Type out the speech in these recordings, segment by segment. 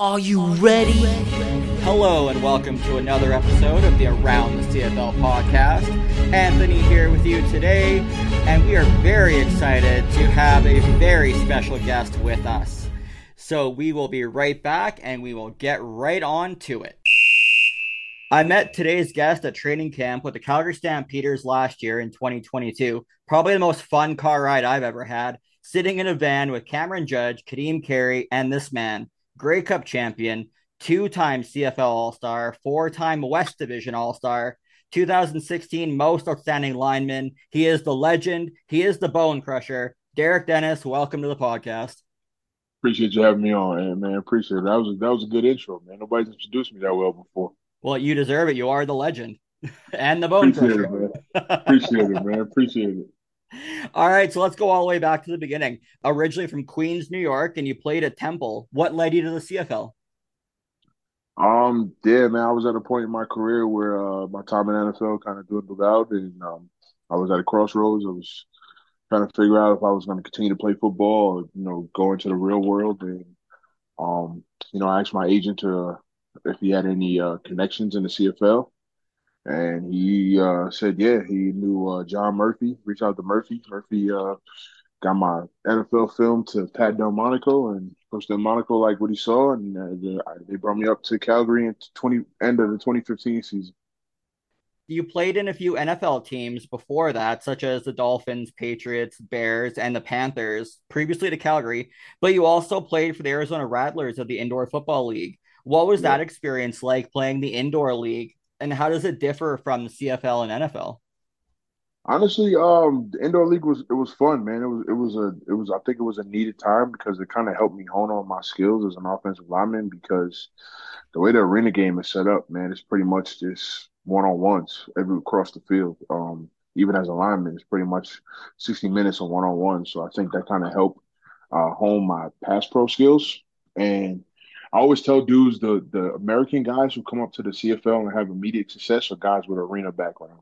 Are you ready? Hello and welcome to another episode of the Around the CFL podcast. Anthony here with you today, and we are very excited to have a very special guest with us. So we will be right back and we will get right on to it. I met today's guest at training camp with the Calgary Stampeders last year in 2022. Probably the most fun car ride I've ever had, sitting in a van with Cameron Judge, Kadeem Carey, and this man, Grey Cup champion, two time CFL All Star, four time West Division All Star, 2016 Most Outstanding Lineman. He is the legend, he is the bone crusher. Derek Dennis, welcome to the podcast. Appreciate you having me on, man. Appreciate it. That was a, that was a good intro, man. Nobody's introduced me that well before. Well, you deserve it. You are the legend and the bone Appreciate crusher. it, man. Appreciate it, man. Appreciate it. All right, so let's go all the way back to the beginning. Originally from Queens, New York, and you played at Temple. What led you to the CFL? Um, yeah, man. I was at a point in my career where uh, my time in NFL kind of dwindled out, and um, I was at a crossroads. I was trying to figure out if I was going to continue to play football or you know go into the real world. And um, you know, I asked my agent to if he had any uh, connections in the CFL. And he uh, said, yeah, he knew uh, John Murphy. Reached out to Murphy. Murphy uh, got my NFL film to Pat DelMonaco, and Coach DelMonaco liked what he saw, and uh, they brought me up to Calgary in 20 end of the 2015 season. You played in a few NFL teams before that, such as the Dolphins, Patriots, Bears, and the Panthers, previously to Calgary, but you also played for the Arizona Rattlers of the Indoor Football League. What was that experience like playing the indoor league, and how does it differ from the CFL and NFL? Honestly, um, the indoor league was it was fun, man. It was it was a it was I think it was a needed time because it kind of helped me hone on my skills as an offensive lineman because the way the arena game is set up, man, it's pretty much just one on ones every across the field. Um, even as a lineman, it's pretty much sixty minutes of one on one. So I think that kind of helped uh, hone my pass pro skills. And I always tell dudes the the American guys who come up to the CFL and have immediate success are guys with arena background.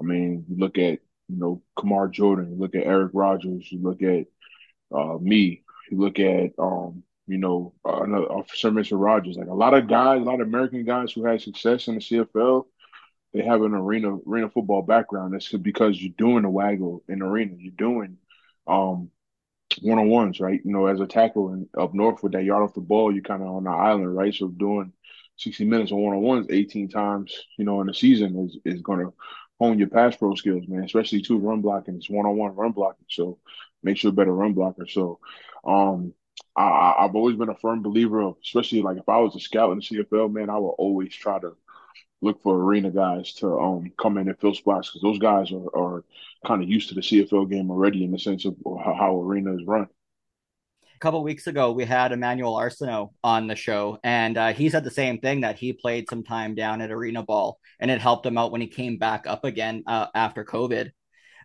I mean, you look at you know Kamar Jordan, you look at Eric Rogers, you look at uh, me, you look at um, you know uh, another Mr. Rogers. Like a lot of guys, a lot of American guys who had success in the CFL, they have an arena arena football background. That's because you're doing the waggle in arena. You're doing um one on ones, right? You know, as a tackle and up north with that yard off the ball, you're kind of on the island, right? So doing 60 minutes of one on ones 18 times, you know, in a season is is going to hone your pass pro skills, man, especially two run blocking. It's one on one run blocking. So make sure better run blocker. So um I, I've always been a firm believer of, especially like if I was a scout in the CFL, man, I would always try to look for arena guys to um come in and fill spots because those guys are, are kind of used to the CFL game already in the sense of how, how arena is run. A couple weeks ago, we had Emmanuel Arceneaux on the show, and uh, he said the same thing that he played some time down at Arena Ball, and it helped him out when he came back up again uh, after COVID.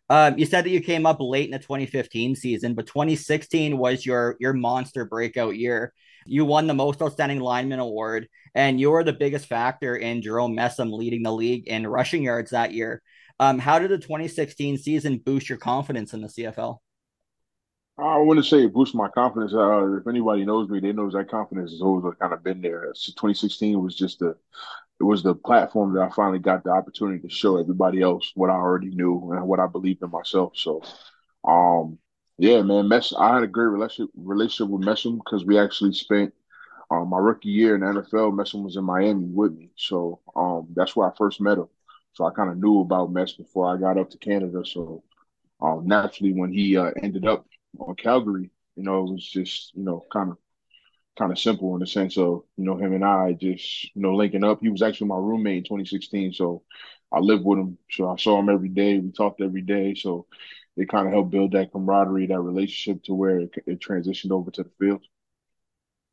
Um, you said that you came up late in the 2015 season, but 2016 was your your monster breakout year. You won the most outstanding lineman award, and you were the biggest factor in Jerome Messam leading the league in rushing yards that year. Um, how did the 2016 season boost your confidence in the CFL? I wouldn't say it boosted my confidence. Uh, if anybody knows me, they knows that confidence has always kind of been there. So 2016 was just the it was the platform that I finally got the opportunity to show everybody else what I already knew and what I believed in myself. So, um, yeah, man, Mess. I had a great relationship relationship with Messam because we actually spent um, my rookie year in the NFL. Messam was in Miami with me, so um, that's where I first met him. So I kind of knew about Mess before I got up to Canada. So um, naturally, when he uh, ended up on Calgary, you know, it was just you know kind of kind of simple in the sense of you know him and I just you know linking up. He was actually my roommate in 2016, so I lived with him. So I saw him every day. We talked every day. So it kind of helped build that camaraderie, that relationship to where it, it transitioned over to the field.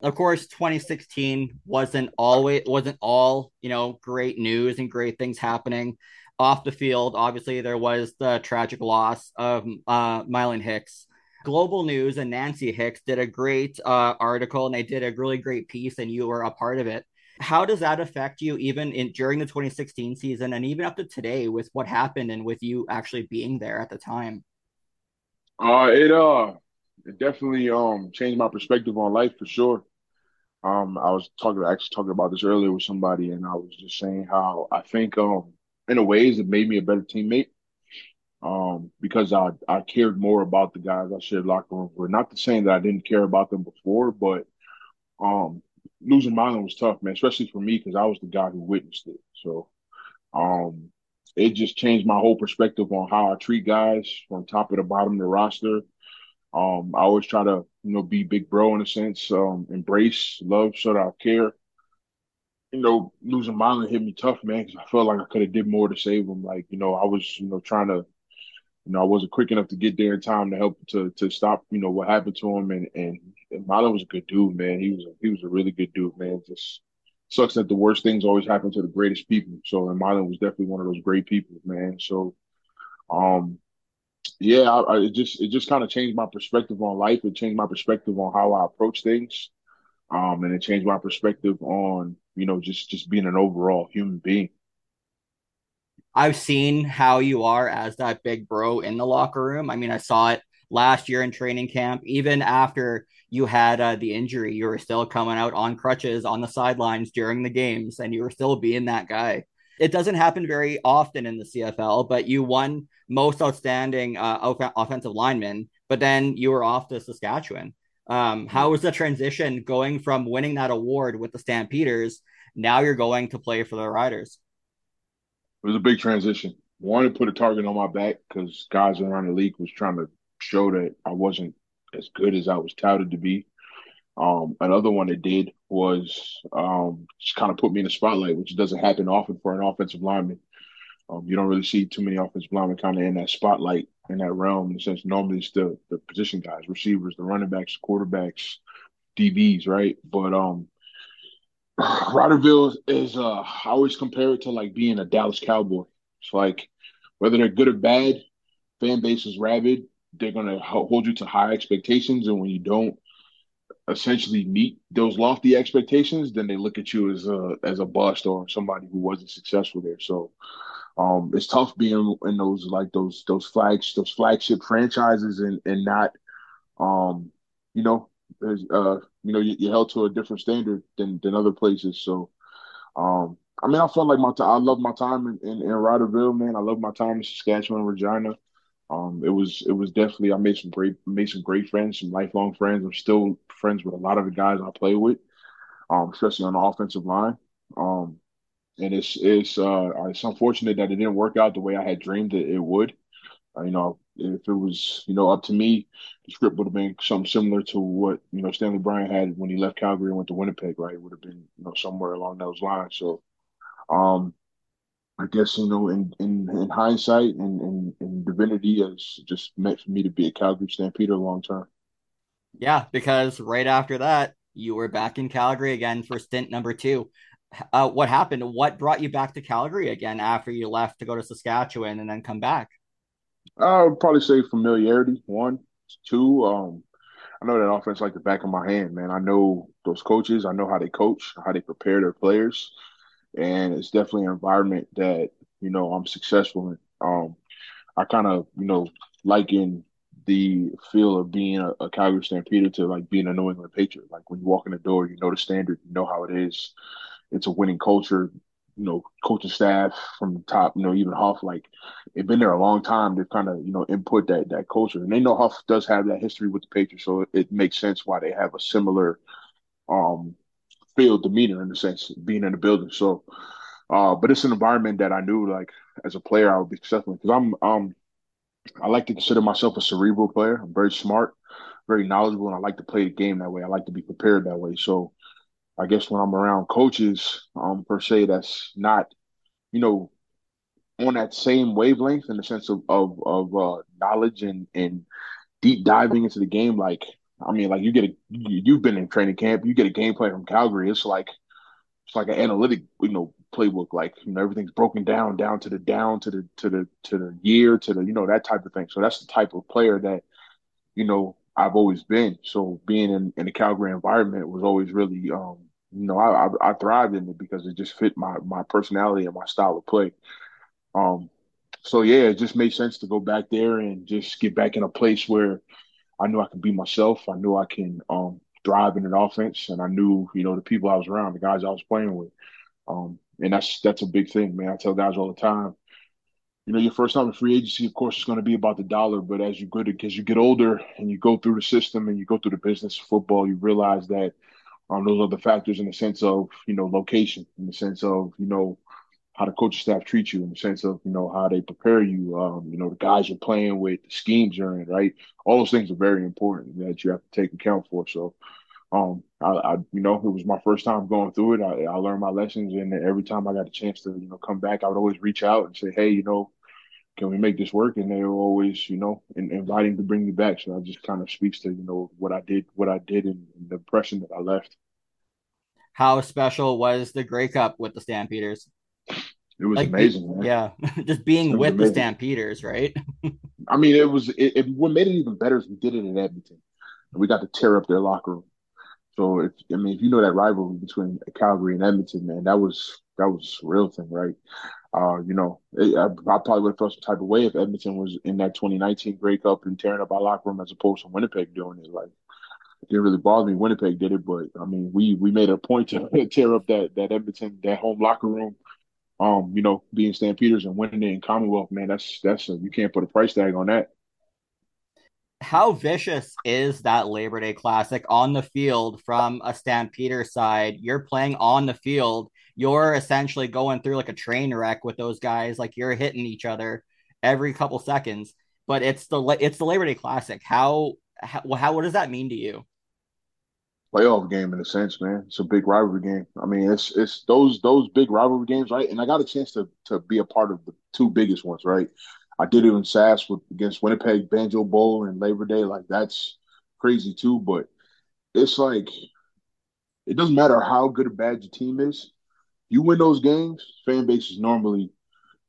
Of course, 2016 wasn't always wasn't all you know great news and great things happening off the field. Obviously, there was the tragic loss of uh, Mylan Hicks Global News and Nancy Hicks did a great uh, article and they did a really great piece, and you were a part of it. How does that affect you, even in during the 2016 season, and even up to today, with what happened and with you actually being there at the time? Uh, it uh, it definitely um changed my perspective on life for sure. Um, I was talking actually talking about this earlier with somebody, and I was just saying how I think um in a ways it made me a better teammate. Um, because I I cared more about the guys I shared locker room with. Not to saying that I didn't care about them before, but um losing Mylan was tough, man, especially for me because I was the guy who witnessed it. So um it just changed my whole perspective on how I treat guys from top of the bottom of the roster. Um, I always try to, you know, be big bro in a sense, um, embrace love, that I care. You know, losing Mylan hit me tough, man, because I felt like I could have did more to save him. Like, you know, I was, you know, trying to, you know, I wasn't quick enough to get there in time to help to to stop, you know, what happened to him. And and, and Mylan was a good dude, man. He was a, he was a really good dude, man. Just sucks that the worst things always happen to the greatest people. So, and Mylan was definitely one of those great people, man. So, um, yeah, I, I, it just it just kind of changed my perspective on life. It changed my perspective on how I approach things. Um, and it changed my perspective on, you know, just just being an overall human being. I've seen how you are as that big bro in the locker room. I mean, I saw it last year in training camp. Even after you had uh, the injury, you were still coming out on crutches on the sidelines during the games, and you were still being that guy. It doesn't happen very often in the CFL, but you won most outstanding uh, offensive lineman, but then you were off to Saskatchewan. Um, how was the transition going from winning that award with the Stampeders? Now you're going to play for the Riders. It was a big transition. One, to put a target on my back because guys around the league was trying to show that I wasn't as good as I was touted to be. Um, another one it did was um, just kind of put me in the spotlight, which doesn't happen often for an offensive lineman. Um, you don't really see too many offensive linemen kind of in that spotlight in that realm in the sense normally it's the the position guys, receivers, the running backs, quarterbacks, DBs, right? But um Riderville is uh I always compare it to like being a Dallas Cowboy. It's like whether they're good or bad, fan base is rabid. They're gonna hold you to high expectations, and when you don't essentially meet those lofty expectations, then they look at you as a as a bust or somebody who wasn't successful there. So um, it's tough being in those like those those flags those flagship franchises and and not um you know uh you know you, are held to a different standard than than other places. So um I mean I felt like my time I love my time in, in, in Riderville, man. I love my time in Saskatchewan, Regina. Um, it was it was definitely I made some great made some great friends, some lifelong friends. I'm still friends with a lot of the guys I play with, um, especially on the offensive line. Um, and it's it's uh it's unfortunate that it didn't work out the way I had dreamed it, it would. Uh, you know, if it was you know up to me, the script would have been something similar to what you know Stanley Bryant had when he left Calgary and went to Winnipeg. Right, it would have been you know somewhere along those lines. So, um, I guess you know in in, in hindsight and divinity, it's just meant for me to be a Calgary Stampeder long term. Yeah, because right after that, you were back in Calgary again for stint number two uh, what happened? What brought you back to Calgary again after you left to go to Saskatchewan and then come back? I would probably say familiarity. One, two. Um, I know that offense like the back of my hand, man. I know those coaches. I know how they coach, how they prepare their players, and it's definitely an environment that you know I'm successful in. Um, I kind of you know liken the feel of being a, a Calgary Stampeder to like being a New England Patriot. Like when you walk in the door, you know the standard, you know how it is it's a winning culture. You know, coaching staff from the top, you know, even Huff, like they've been there a long time. They've kind of, you know, input that that culture, and they know Huff does have that history with the Patriots, so it, makes sense why they have a similar um field demeanor in the sense being in the building. So, uh, but it's an environment that I knew, like as a player, I would be successful because I'm um I like to consider myself a cerebral player. I'm very smart, very knowledgeable, and I like to play the game that way. I like to be prepared that way. So I guess when I'm around coaches, um, per se, that's not, you know, on that same wavelength in the sense of of, of uh, knowledge and and deep diving into the game. Like, I mean, like you get a you've been in training camp, you get a game plan from Calgary. It's like it's like an analytic, you know, playbook. Like, you know, everything's broken down down to the down to the to the to the year to the you know that type of thing. So that's the type of player that you know I've always been. So being in in the Calgary environment was always really um you know, I, I, I thrived in it because it just fit my my personality and my style of play. Um, so yeah, it just made sense to go back there and just get back in a place where I knew I could be myself. I knew I can um thrive in an offense, and I knew you know the people I was around, the guys I was playing with. Um, and that's that's a big thing, man. I tell guys all the time, you know, your first time in free agency, of course, is going to be about the dollar. But as you get as you get older and you go through the system and you go through the business of football, you realize that um, those the factors in the sense of you know location, in the sense of you know how the coaching staff treat you, in the sense of you know how they prepare you, um, you know the guys you're playing with, the schemes you're in, right? All those things are very important that you have to take account for. So um, I, I, you know, it was my first time going through it. I, I learned my lessons, and every time I got a chance to, you know, come back, I would always reach out and say, "Hey, you know, can we make this work?" And they were always, you know, in, inviting to bring me back. So that just kind of speaks to, you know, what I did, what I did, and, and the impression that I left. How special was the Grey Cup with the Stampeders? It was like, amazing, man. Yeah, just being with amazing. the Stampeders, right? I mean, it was. It, it, what made it even better is we did it in Edmonton. And we got to tear up their locker room. So if I mean if you know that rivalry between Calgary and Edmonton, man, that was that was real thing, right? Uh, you know, it, I, I, probably would have felt some type of way if Edmonton was in that 2019 Grey Cup and tearing up our locker room as opposed to Winnipeg doing it. Like, it didn't really bother me. Winnipeg did it, but I mean, we we made a point to tear up that that Edmonton that home locker room. Um, you know, being Stampeders and winning it in Commonwealth, man, that's that's a, you can't put a price tag on that how vicious is that Labor Day Classic on the field from a Stampeder side? You're playing on the field. You're essentially going through like a train wreck with those guys. Like you're hitting each other every couple seconds. But it's the it's the Labor Day Classic. How how, how what does that mean to you? Playoff game in a sense, man. It's a big rivalry game. I mean, it's it's those those big rivalry games, right? And I got a chance to to be a part of the two biggest ones, right? I did it in SAS with against Winnipeg, Banjo Bowl, and Labor Day. Like that's crazy too. But it's like it doesn't matter how good or bad your team is. You win those games, fan base is normally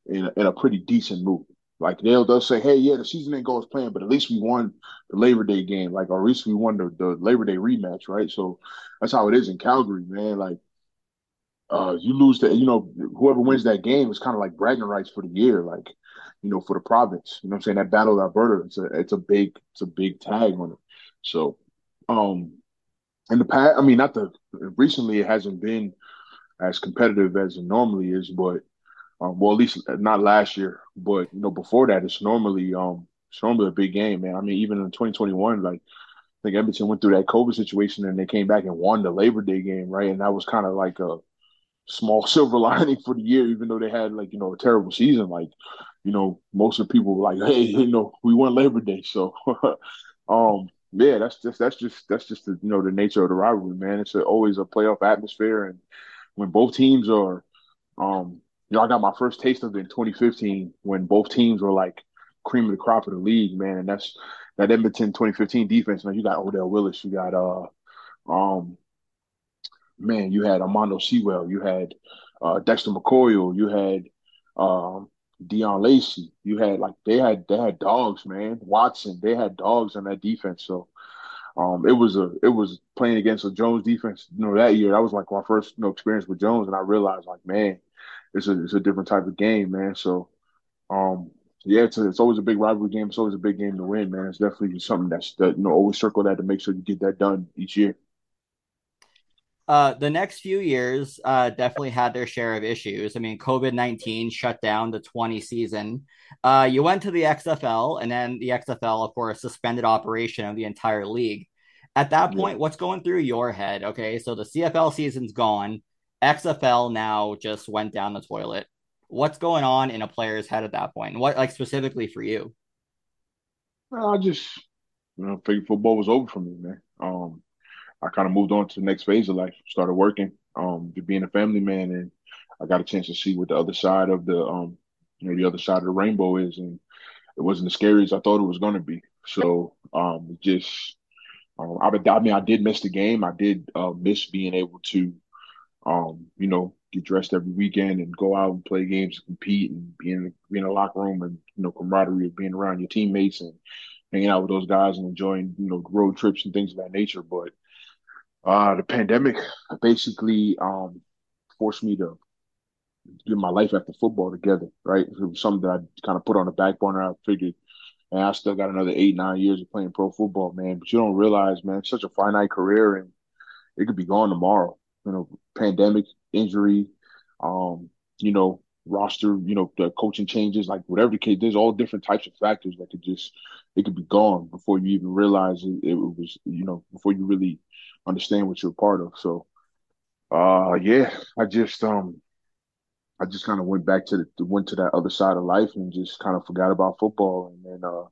in a, in a pretty decent mood. Like they'll they'll say, hey, yeah, the season ain't go as planned, but at least we won the Labor Day game, like or at least we won the, the Labor Day rematch, right? So that's how it is in Calgary, man. Like uh, you lose to you know whoever wins that game is kind of like bragging rights for the year. Like you know, for the province. You know I'm saying? That battle of Alberta, it's a it's a big it's a big tag on it. So um in the past I mean not the recently it hasn't been as competitive as it normally is, but um, well at least not last year, but you know, before that it's normally um it's normally a big game, man. I mean, even in 2021, like I think Edmonton went through that COVID situation and they came back and won the Labor Day game, right? And that was kind of like a small silver lining for the year, even though they had like, you know, a terrible season. Like you know, most of the people were like, hey, you know, we won Labor Day. So, um, yeah, that's just that's just that's just the you know the nature of the rivalry, man. It's a, always a playoff atmosphere, and when both teams are, um, you know, I got my first taste of it in 2015 when both teams were like cream of the crop of the league, man. And that's that Edmonton 2015 defense. Man, you got Odell Willis, you got uh, um, man, you had Almondo Sewell, you had uh, Dexter McCoy, you had um, Deon Lacey. You had like they had they had dogs, man. Watson, they had dogs on that defense. So um, it was a it was playing against a Jones defense. You know that year that was like my first you know experience with Jones, and I realized like man, it's a it's a different type of game, man. So um, yeah, it's a, it's always a big rivalry game. It's always a big game to win, man. It's definitely something that's that you know always circle that to make sure you get that done each year uh, the next few years uh, definitely had their share of issues. I mean, COVID 19 shut down the 20 season. Uh, you went to the XFL, and then the XFL, of course, suspended operation of the entire league. At that point, what's going through your head? Okay, so the CFL season's gone. XFL now just went down the toilet. What's going on in a player's head at that point? What, like, specifically for you? I just, you know, figured football was over for me, man. Um, I kind of moved on to the next phase of life, started working, um, being a family man, and I got a chance to see what the other side of the, um, you know, the other side of the rainbow is, and it wasn't as scary as I thought it was going to be. So, um, just, um, I, I mean, I did miss the game. I did uh, miss being able to, um, you know, get dressed every weekend and go out and play games, and compete, and be in, be in a locker room, and you know, camaraderie of being around your teammates and hanging out with those guys and enjoying, you know, road trips and things of that nature. But uh, the pandemic basically um, forced me to get my life after football together, right? It was something that I kind of put on the back burner. I figured and I still got another eight, nine years of playing pro football, man. But you don't realize, man, it's such a finite career and it could be gone tomorrow. You know, pandemic, injury, um, you know, roster, you know, the coaching changes, like whatever the case, there's all different types of factors that could just it could be gone before you even realize it, it was, you know, before you really understand what you're a part of. So uh yeah, I just um I just kind of went back to the went to that other side of life and just kind of forgot about football and then uh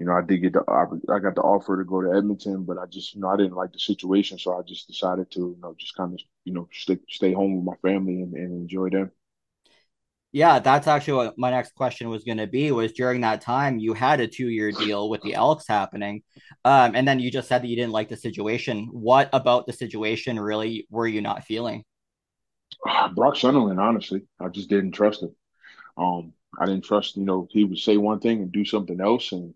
you know, I did get the I got the offer to go to Edmonton, but I just you know I didn't like the situation, so I just decided to you know just kind of you know stay stay home with my family and, and enjoy them. Yeah, that's actually what my next question was going to be. Was during that time you had a two-year deal with the Elks happening, um, and then you just said that you didn't like the situation. What about the situation really were you not feeling? Brock Sunderland, honestly, I just didn't trust him. Um, I didn't trust, you know, he would say one thing and do something else, and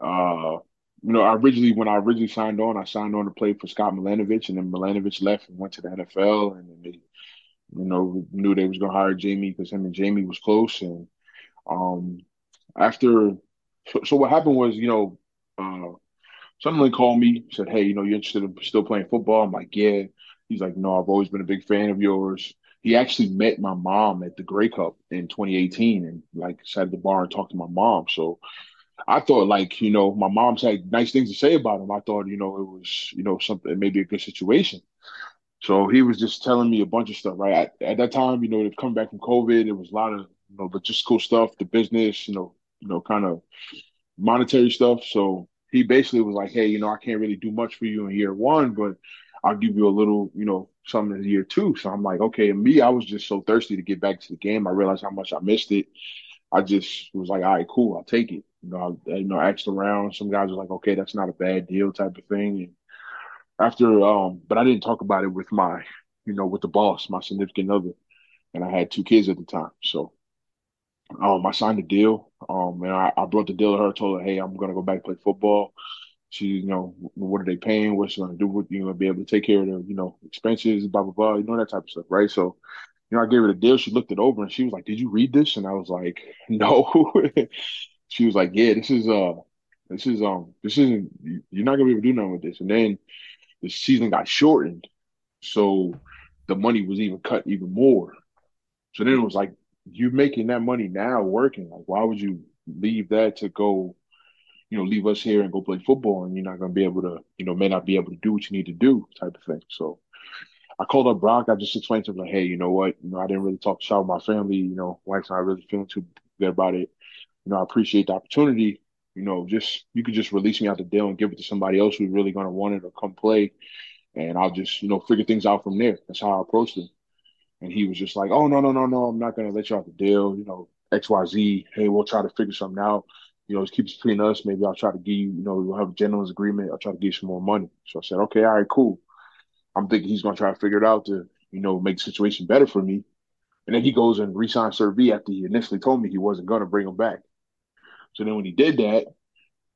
uh, you know, I originally when I originally signed on, I signed on to play for Scott Milanovich, and then Milanovich left and went to the NFL, and then they, you know, knew they was gonna hire Jamie because him and Jamie was close, and um, after, so, so what happened was, you know, uh, Sunderland called me, said, "Hey, you know, you're interested in still playing football?" I'm like, "Yeah." He's like, "No, I've always been a big fan of yours." He actually met my mom at the Grey Cup in 2018, and like sat at the bar and talked to my mom. So I thought like, you know, my mom's had nice things to say about him. I thought, you know, it was, you know, something maybe a good situation. So he was just telling me a bunch of stuff, right? At, at that time, you know, to come back from COVID, it was a lot of, you know, logistical stuff, the business, you know, you know, kind of monetary stuff. So he basically was like, Hey, you know, I can't really do much for you in year one, but I'll give you a little, you know, something in year two. So I'm like, okay. And me, I was just so thirsty to get back to the game. I realized how much I missed it. I just was like, all right, cool, I'll take it. You know, I, you know, asked around. Some guys were like, okay, that's not a bad deal, type of thing. And after, um, but I didn't talk about it with my, you know, with the boss, my significant other, and I had two kids at the time. So, um, I signed the deal. Um, and I, I brought the deal to her, told her, hey, I'm gonna go back and play football. She, you know, what are they paying? What's she gonna do? You gonna be able to take care of the, you know, expenses, blah blah blah, you know that type of stuff, right? So, you know, I gave her the deal. She looked it over and she was like, "Did you read this?" And I was like, "No." she was like, "Yeah, this is uh, this is um, this isn't. You're not gonna be able to do nothing with this." And then the season got shortened, so the money was even cut even more. So then it was like, you're making that money now, working? Like, why would you leave that to go?" You know, leave us here and go play football, and you're not gonna be able to, you know, may not be able to do what you need to do, type of thing. So I called up Brock. I just explained to him like, hey, you know what? You know, I didn't really talk to with my family. You know, wife's not really feeling too good about it. You know, I appreciate the opportunity. You know, just you could just release me out the deal and give it to somebody else who's really going to want it or come play, and I'll just you know figure things out from there. That's how I approached him. And he was just like, oh no no no no, I'm not going to let you out the deal. You know, X Y Z. Hey, we'll try to figure something out. You know, just keep it between us. Maybe I'll try to give you. You know, we'll have a gentleman's agreement. I'll try to give you some more money. So I said, okay, all right, cool. I'm thinking he's going to try to figure it out to, you know, make the situation better for me. And then he goes and resigns Servi after he initially told me he wasn't going to bring him back. So then when he did that,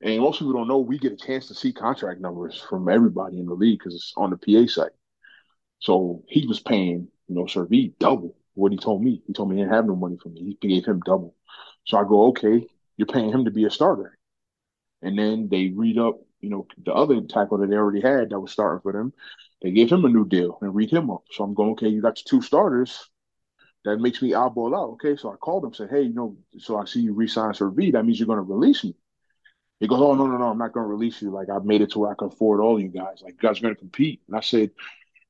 and most people don't know, we get a chance to see contract numbers from everybody in the league because it's on the PA site. So he was paying, you know, Servi double what he told me. He told me he didn't have no money for me. He gave him double. So I go, okay, you're paying him to be a starter. And then they read up, you know, the other tackle that they already had that was starting for them. They gave him a new deal and read him up. So I'm going, okay, you got your two starters. That makes me eyeball out. Okay, so I called him, said, hey, you know, so I see you resign Servi. That means you're going to release me. He goes, oh, no, no, no, I'm not going to release you. Like, I've made it to where I can afford all you guys. Like, you guys are going to compete. And I said,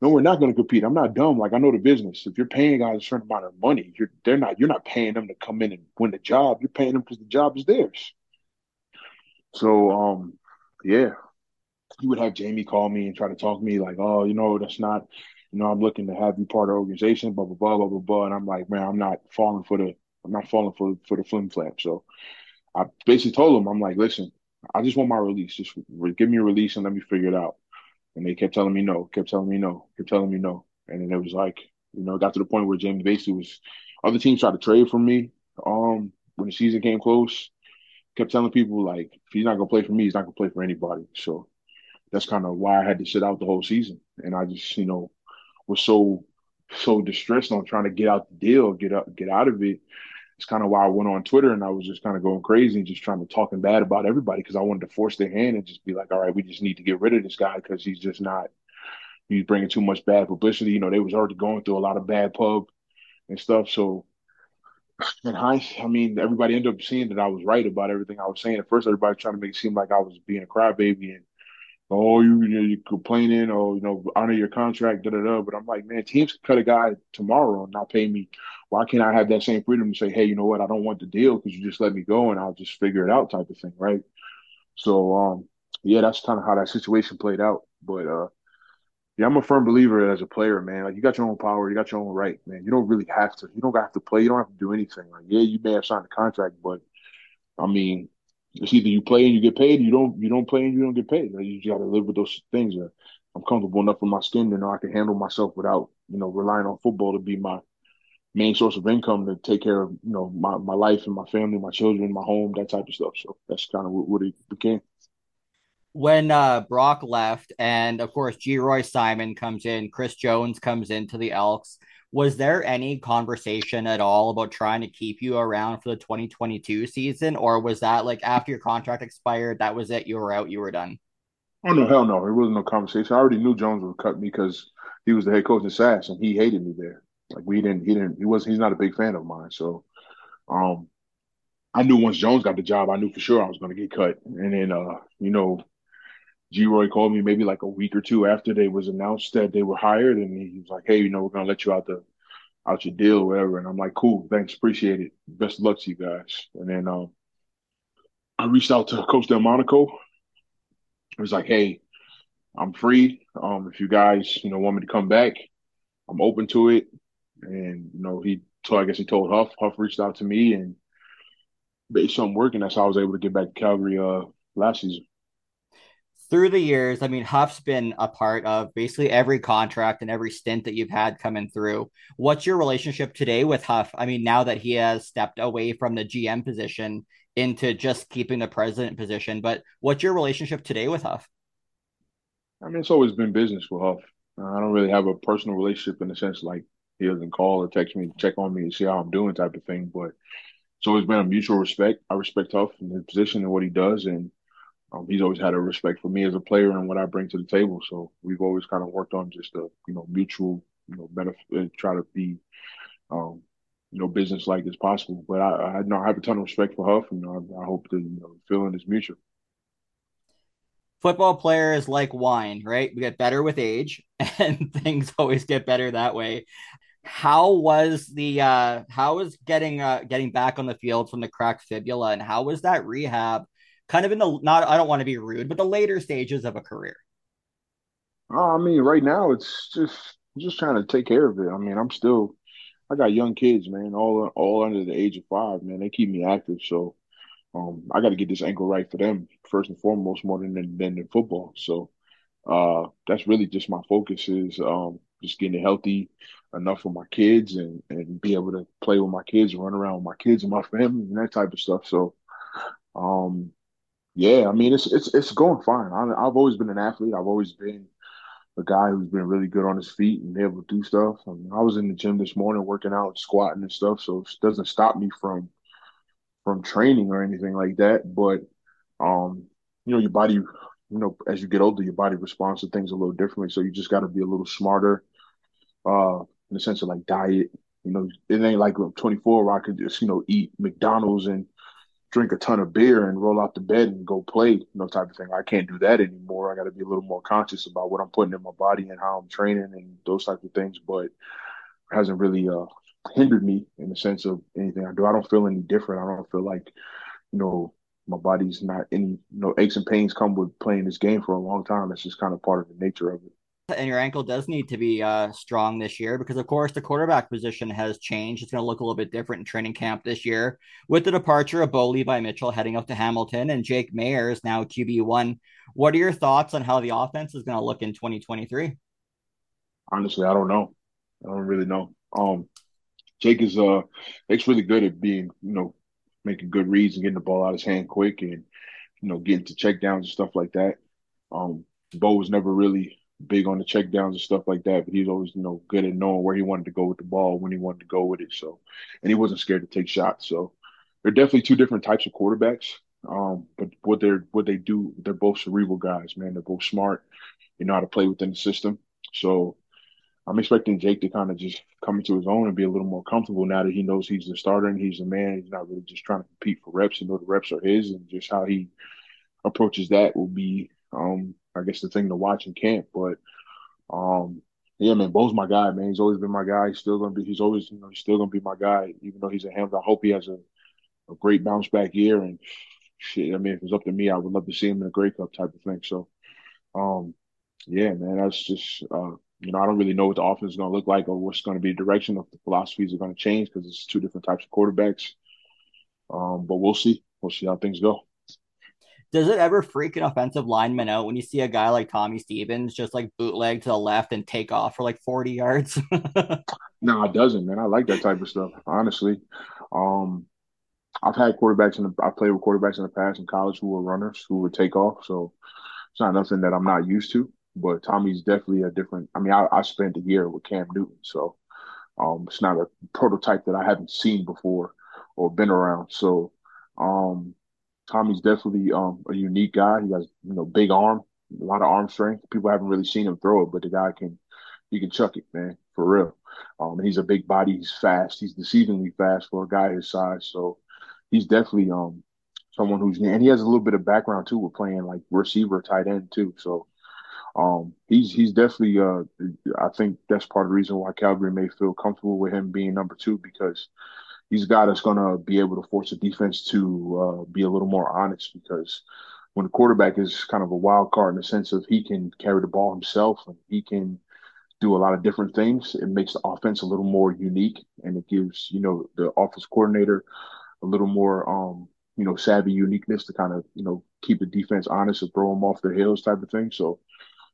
no, we're not going to compete. I'm not dumb. Like, I know the business. If you're paying guys a certain amount of money, you're they're not. You're not paying them to come in and win the job. You're paying them because the job is theirs. So, um, yeah, he would have Jamie call me and try to talk to me like, oh, you know, that's not, you know, I'm looking to have you part of organization, blah blah blah blah blah blah. And I'm like, man, I'm not falling for the, I'm not falling for for the flim flap. So I basically told him, I'm like, listen, I just want my release. Just give me a release and let me figure it out. And they kept telling me no, kept telling me no, kept telling me no. And then it was like, you know, it got to the point where Jamie basically was, other teams tried to trade for me. Um, when the season came close, kept telling people like, if he's not gonna play for me, he's not gonna play for anybody. So that's kind of why I had to sit out the whole season. And I just, you know, was so so distressed on trying to get out the deal, get out get out of it it's kind of why I went on Twitter and I was just kind of going crazy and just trying to talking bad about everybody because I wanted to force their hand and just be like, all right, we just need to get rid of this guy because he's just not he's bringing too much bad publicity. You know, they was already going through a lot of bad pub and stuff. So in hindsight, I mean, everybody ended up seeing that I was right about everything I was saying. At first, everybody trying to make it seem like I was being a crybaby and oh, you you're complaining, or you know, honor your contract, da da da. But I'm like, man, teams could cut a guy tomorrow and not pay me. Why can't I have that same freedom to say, hey, you know what, I don't want the deal because you just let me go and I'll just figure it out, type of thing, right? So, um, yeah, that's kind of how that situation played out. But uh, yeah, I'm a firm believer as a player, man. Like you got your own power, you got your own right, man. You don't really have to. You don't have to play. You don't have to do anything. Like, yeah, you may have signed a contract, but I mean, it's either you play and you get paid, you don't you don't play and you don't get paid. Like, you got to live with those things. I'm comfortable enough in my skin to know I can handle myself without you know relying on football to be my main source of income to take care of you know my my life and my family, my children, my home, that type of stuff. So that's kind of what, what it became. When uh, Brock left, and of course Geroy Simon comes in, Chris Jones comes into the Elks was there any conversation at all about trying to keep you around for the 2022 season? Or was that like after your contract expired that was it? You were out you were done? Oh no hell no. There wasn't no conversation. I already knew jones would cut me because he was the head coach of SAS and he hated me there. Like we didn't he didn't he was he's not a big fan of mine. So um i knew once jones got the job i knew for sure i was going to get cut. And then uh you know Geroy called me maybe like a week or two after they was announced that they were hired, and he was like, "Hey, you know, we're gonna let you out the out your deal, whatever." And I'm like, "Cool, thanks, appreciate it. Best of luck to you guys." And then um, I reached out to Coach DelMonaco. I was like, "Hey, I'm free. Um, if you guys, you know, want me to come back, I'm open to it." And you know, he so I guess he told Huff. Huff reached out to me, and based on working, that's how I was able to get back to Calgary uh last season through the years, I mean, Huff's been a part of basically every contract and every stint that you've had coming through. What's your relationship today with Huff? I mean, now that he has stepped away from the GM position into just keeping the president position, but what's your relationship today with Huff? I mean, it's always been business with Huff. Uh, I don't really have a personal relationship in the sense like he doesn't call or text me, check on me, and see how I'm doing, type of thing. But it's always been a mutual respect. I respect Huff and his position and what he does, and um, he's always had a respect for me as a player and what I bring to the table. So we've always kind of worked on just a you know mutual you know benefit, uh, try to be um, you know business like as possible. But I, I know I have a ton of respect for Huff, and I, I hope that you know feeling is mutual. Football players like wine, right? We get better with age, and things always get better that way. How was the uh how was getting uh getting back on the field from the cracked fibula, and how was that rehab? Kind of in the not I don't want to be rude, but the later stages of a career? Uh, I mean, right now it's just just trying to take care of it. I mean, I'm still I got young kids, man, all all under the age of five, man. They keep me active, so um, I got to get this ankle right for them first and foremost, more than than in football. So uh, that's really just my focus is um, just getting healthy enough for my kids and and be able to play with my kids, run around with my kids and my family and that type of stuff. So um, yeah, I mean it's it's it's going fine. I, have always been an athlete. I've always been a guy who's been really good on his feet and able to do stuff. I, mean, I was in the gym this morning working out, squatting and stuff, so it doesn't stop me from from training or anything like that. But um, you know, your body, you know, as you get older, your body responds to things a little differently. So you just got to be a little smarter, uh, in the sense of like diet. You know, it ain't like I'm 24 where I could just you know eat McDonald's and drink a ton of beer and roll out the bed and go play, you know, type of thing. I can't do that anymore. I got to be a little more conscious about what I'm putting in my body and how I'm training and those types of things. But hasn't really uh, hindered me in the sense of anything I do. I don't feel any different. I don't feel like, you know, my body's not any, you know, aches and pains come with playing this game for a long time. It's just kind of part of the nature of it and your ankle does need to be uh, strong this year because, of course, the quarterback position has changed. It's going to look a little bit different in training camp this year with the departure of Bo Levi Mitchell heading up to Hamilton and Jake Maier's now QB1. What are your thoughts on how the offense is going to look in 2023? Honestly, I don't know. I don't really know. Um, Jake is uh, Jake's really good at being, you know, making good reads and getting the ball out of his hand quick and, you know, getting to check downs and stuff like that. Um, Bo was never really big on the check downs and stuff like that, but he's always, you know, good at knowing where he wanted to go with the ball, when he wanted to go with it. So, and he wasn't scared to take shots. So, they're definitely two different types of quarterbacks. Um, but what they're what they do, they're both cerebral guys, man. They're both smart. You know how to play within the system. So I'm expecting Jake to kind of just come into his own and be a little more comfortable now that he knows he's the starter and he's the man. He's not really just trying to compete for reps. and know the reps are his, and just how he approaches that will be, um, I guess, the thing to watch in camp. But um, yeah, man, Bo's my guy, man. He's always been my guy. He's still gonna be. He's always, you know, he's still gonna be my guy, even though he's a Hams. I hope he has a, a great bounce back year. And shit, I mean, if it's up to me, I would love to see him in a Grey Cup type of thing. So, um, yeah, man, that's just uh, you know, I don't really know what the offense is going to look like or what's going to be the direction of the philosophies are going to change because it's two different types of quarterbacks. Um, but we'll see. We'll see how things go. Does it ever freak an offensive lineman out when you see a guy like Tommy Stevens just like bootleg to the left and take off for like 40 yards? no, it doesn't, man. I like that type of stuff, honestly. Um, I've had quarterbacks in the, I've played with quarterbacks in the past in college who were runners who would take off. So it's not nothing that I'm not used to. But Tommy's definitely a different. I mean, I, I spent a year with Cam Newton, so um, it's not a prototype that I haven't seen before or been around. So um, Tommy's definitely um, a unique guy. He has you know big arm, a lot of arm strength. People haven't really seen him throw it, but the guy can he can chuck it, man, for real. Um, and he's a big body. He's fast. He's deceivingly fast for a guy his size. So he's definitely um someone who's and he has a little bit of background too with playing like receiver, tight end too. So um, he's he's definitely uh, I think that's part of the reason why Calgary may feel comfortable with him being number two because he's a guy that's gonna be able to force the defense to uh, be a little more honest because when the quarterback is kind of a wild card in the sense of he can carry the ball himself and he can do a lot of different things, it makes the offense a little more unique and it gives you know the offense coordinator a little more um, you know savvy uniqueness to kind of you know keep the defense honest and throw them off their heels type of thing. So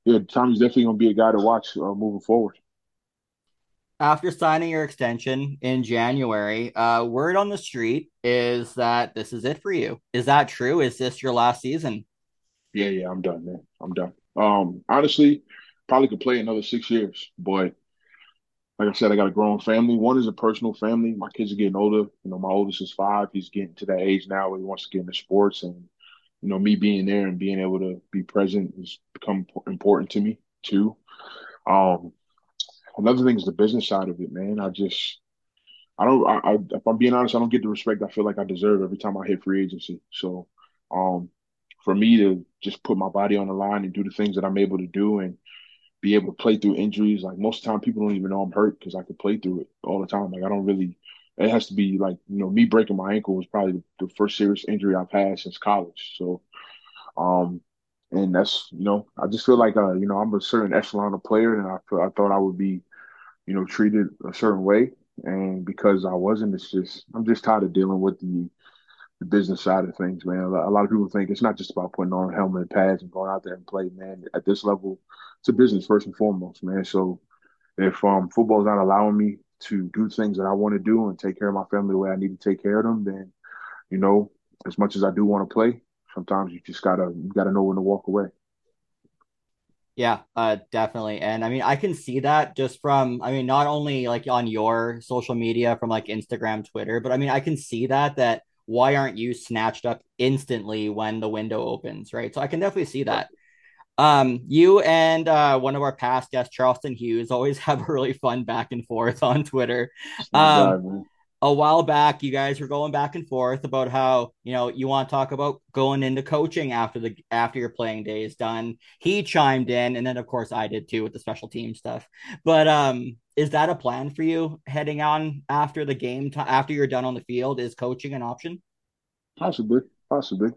yeah, Tommy's definitely going to be a guy to watch uh, moving forward. After signing your extension in January, uh, word on the street is that this is it for you. Is that true? Is this your last season? Yeah, yeah, I'm done, man. I'm done. Um, honestly, probably could play another six years, but like I said, I got a growing family. One is a personal family. My kids are getting older. You know, my oldest is five. He's getting to that age now where he wants to get into sports, and you know, me being there and being able to be present has become important to me too. Um, another thing is the business side of it, man. I just, I don't, I, I, if I'm being honest, I don't get the respect I feel like I deserve every time I hit free agency. So, um, for me to just put my body on the line and do the things that I'm able to do and be able to play through injuries, like most of the time people don't even know I'm hurt because I could play through it all the time. Like I don't really it has to be like you know me breaking my ankle was probably the, first serious injury I've had since college. So, um, and that's you know I just feel like uh you know I'm a certain echelon of player, and I I thought I would be you know treated a certain way, and because I wasn't, it's just I'm just tired of dealing with the the business side of things, man. A lot of people think it's not just about putting on helmet and pads and going out there and play, man. At this level, it's a business first and foremost, man. So if um football's not allowing me to do things that I want to do and take care of my family the way I need to take care of them, then you know, as much as I do want to play, sometimes you just gotta you gotta know when to walk away. Yeah, uh, definitely. And I mean, I can see that just from, I mean, not only like on your social media from like Instagram, Twitter, but I mean, I can see that, that why aren't you snatched up instantly when the window opens, right? So I can definitely see that. Um, you and uh, one of our past guests, Charleston Hughes, always have a really fun back and forth on Twitter. Um, a while back, you guys were going back and forth about how you know you want to talk about going into coaching after the after your playing day is done. He chimed in, and then of course I did too with the special team stuff. But um, is that a plan for you heading on after the game? T- after you're done on the field, is coaching an option? Possibly, possibly.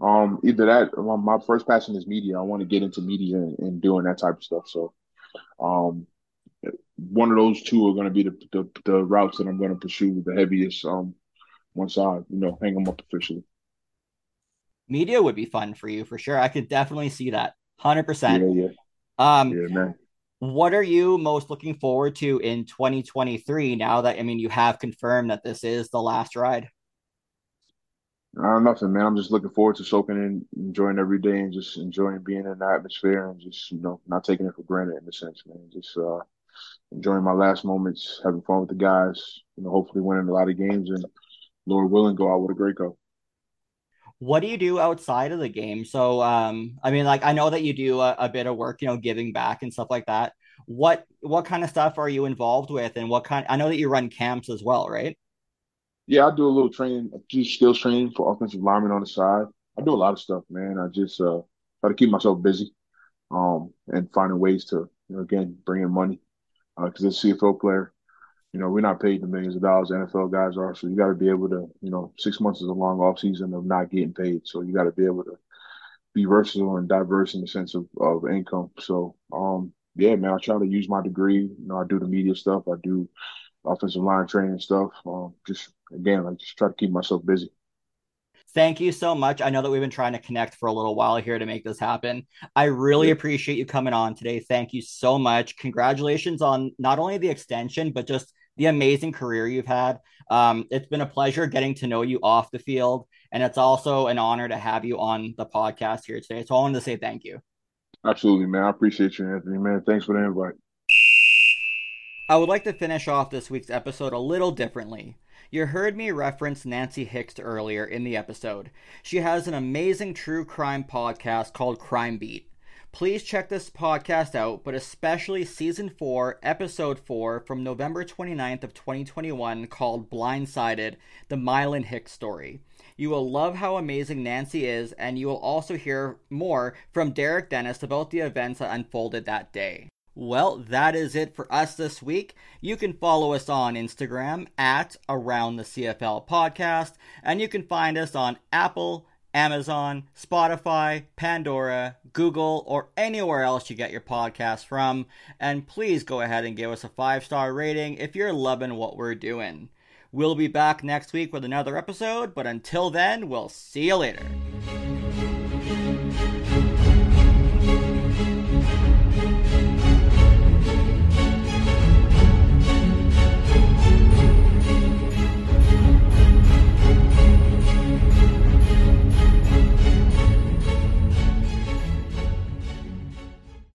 Um, either that, my first passion is media. I want to get into media and, and, doing that type of stuff. So, um, one of those two are going to be the, the, the routes that I'm going to pursue with the heaviest. Um, once I you know hang them up officially. Media would be fun for you for sure. I could definitely see that. Hundred percent. Yeah, yeah. Um, yeah, man. What are you most looking forward to in 2023? Now that I mean, you have confirmed that this is the last ride. Uh, nothing, man. I'm just looking forward to soaking in, enjoying every day, and just enjoying being in the atmosphere, and just you know not taking it for granted in a sense, man. Just uh, enjoying my last moments, having fun with the guys. You know, hopefully winning a lot of games, and Lord willing, go out with a great go. What do you do outside of the game? So, um, I mean, like I know that you do a, a bit of work, you know, giving back and stuff like that. What what kind of stuff are you involved with, and what kind? I know that you run camps as well, right? Yeah, I do a little training, I do skills training for offensive linemen on the side. I do a lot of stuff, man. I just uh, try to keep myself busy, um, and finding ways to, you know, again, bring in money. Because uh, as a CFL player, you know, we're not paid the millions of dollars NFL guys are. So you got to be able to, you know, six months is a long off season of not getting paid. So you got to be able to be versatile and diverse in the sense of, of income. So, um, yeah, man, I try to use my degree. You know, I do the media stuff. I do offensive line training stuff. Um, just again, I just try to keep myself busy. Thank you so much. I know that we've been trying to connect for a little while here to make this happen. I really appreciate you coming on today. Thank you so much. Congratulations on not only the extension, but just the amazing career you've had. Um, it's been a pleasure getting to know you off the field, and it's also an honor to have you on the podcast here today. So I wanted to say thank you. Absolutely, man. I appreciate you, Anthony, man. Thanks for the invite. I would like to finish off this week's episode a little differently. You heard me reference Nancy Hixt earlier in the episode. She has an amazing true crime podcast called Crime Beat. Please check this podcast out, but especially season 4, episode 4 from November 29th of 2021 called Blindsided: The Mylan Hicks Story. You will love how amazing Nancy is, and you will also hear more from Derek Dennis about the events that unfolded that day. Well, that is it for us this week. You can follow us on Instagram at Around the CFL Podcast, and you can find us on Apple, Amazon, Spotify, Pandora, Google, or anywhere else you get your podcast from. And please go ahead and give us a five star rating if you're loving what we're doing. We'll be back next week with another episode, but until then, we'll see you later.